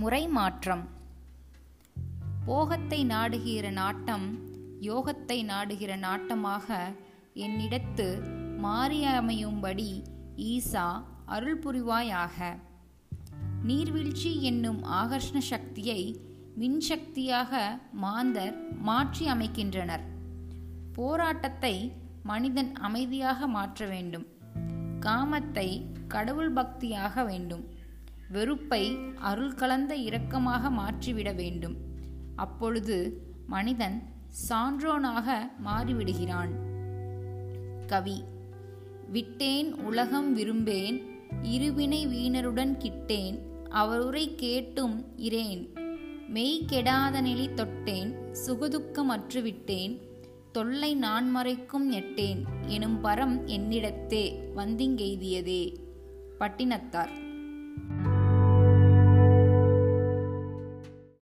முறை மாற்றம் போகத்தை நாடுகிற நாட்டம் யோகத்தை நாடுகிற நாட்டமாக என்னிடத்து மாறியமையும்படி ஈசா அருள் புரிவாயாக நீர்வீழ்ச்சி என்னும் ஆகர்ஷண சக்தியை மின்சக்தியாக மாந்தர் மாற்றி அமைக்கின்றனர். போராட்டத்தை மனிதன் அமைதியாக மாற்ற வேண்டும். காமத்தை கடவுள் பக்தியாக வேண்டும். வெறுப்பை அருள் கலந்த இரக்கமாக மாற்றிவிட வேண்டும். அப்பொழுது மனிதன் சான்றோனாக மாறிவிடுகிறான். கவி விட்டேன் உலகம் விரும்பேன் இருவினை வீணருடன் கிட்டேன் அவருரை கேட்டும் இரேன் மெய் கெடாத நிலை தொட்டேன் சுகதுக்கமற்று விட்டேன் தொல்லை நான் மறைக்கும் எட்டேன் எனும் பரம் என்னிடத்தே வந்திங்கெய்தியதே பட்டினத்தார்